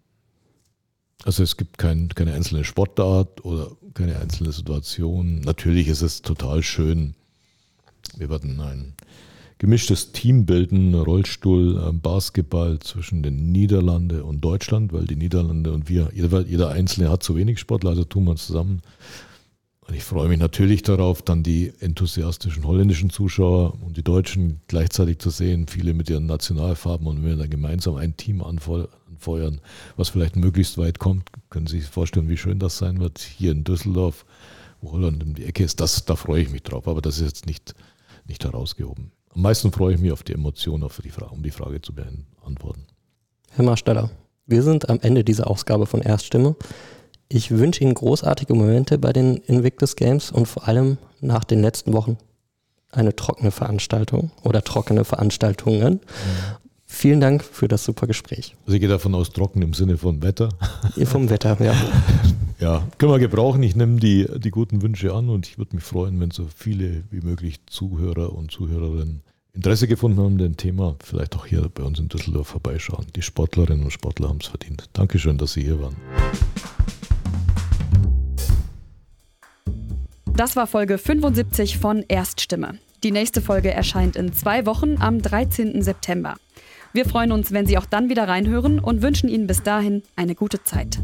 Also es gibt kein, keine einzelne Sportart oder keine einzelne Situation. Natürlich ist es total schön. Wir werden ein gemischtes Team bilden, Rollstuhl, ähm, Basketball zwischen den Niederlande und Deutschland, weil die Niederlande und wir, jeder, jeder Einzelne hat zu wenig Sportler, also tun wir uns zusammen und ich freue mich natürlich darauf, dann die enthusiastischen holländischen Zuschauer und die Deutschen gleichzeitig zu sehen, viele mit ihren Nationalfarben und wir dann gemeinsam ein Team anfeuern, was vielleicht möglichst weit kommt, können Sie sich vorstellen, wie schön das sein wird hier in Düsseldorf, wo Holland um die Ecke ist. Das, da freue ich mich drauf, aber das ist jetzt nicht, nicht herausgehoben. Am meisten freue ich mich auf die Emotionen, auf die Frage, um die Frage zu beantworten. Herr Marsteller, wir sind am Ende dieser Ausgabe von Erststimme. Ich wünsche Ihnen großartige Momente bei den Invictus Games und vor allem nach den letzten Wochen eine trockene Veranstaltung oder trockene Veranstaltungen. Mhm. Vielen Dank für das super Gespräch. Also ich gehe davon aus, trocken im Sinne von Wetter. Vom Wetter, ja. Ja, können wir gebrauchen. Ich nehme die, die guten Wünsche an und ich würde mich freuen, wenn so viele wie möglich Zuhörer und Zuhörerinnen Interesse gefunden haben, den Thema vielleicht auch hier bei uns in Düsseldorf vorbeischauen. Die Sportlerinnen und Sportler haben es verdient. Dankeschön, dass Sie hier waren. Das war Folge 75 von Erststimme. Die nächste Folge erscheint in zwei Wochen am 13. September. Wir freuen uns, wenn Sie auch dann wieder reinhören und wünschen Ihnen bis dahin eine gute Zeit.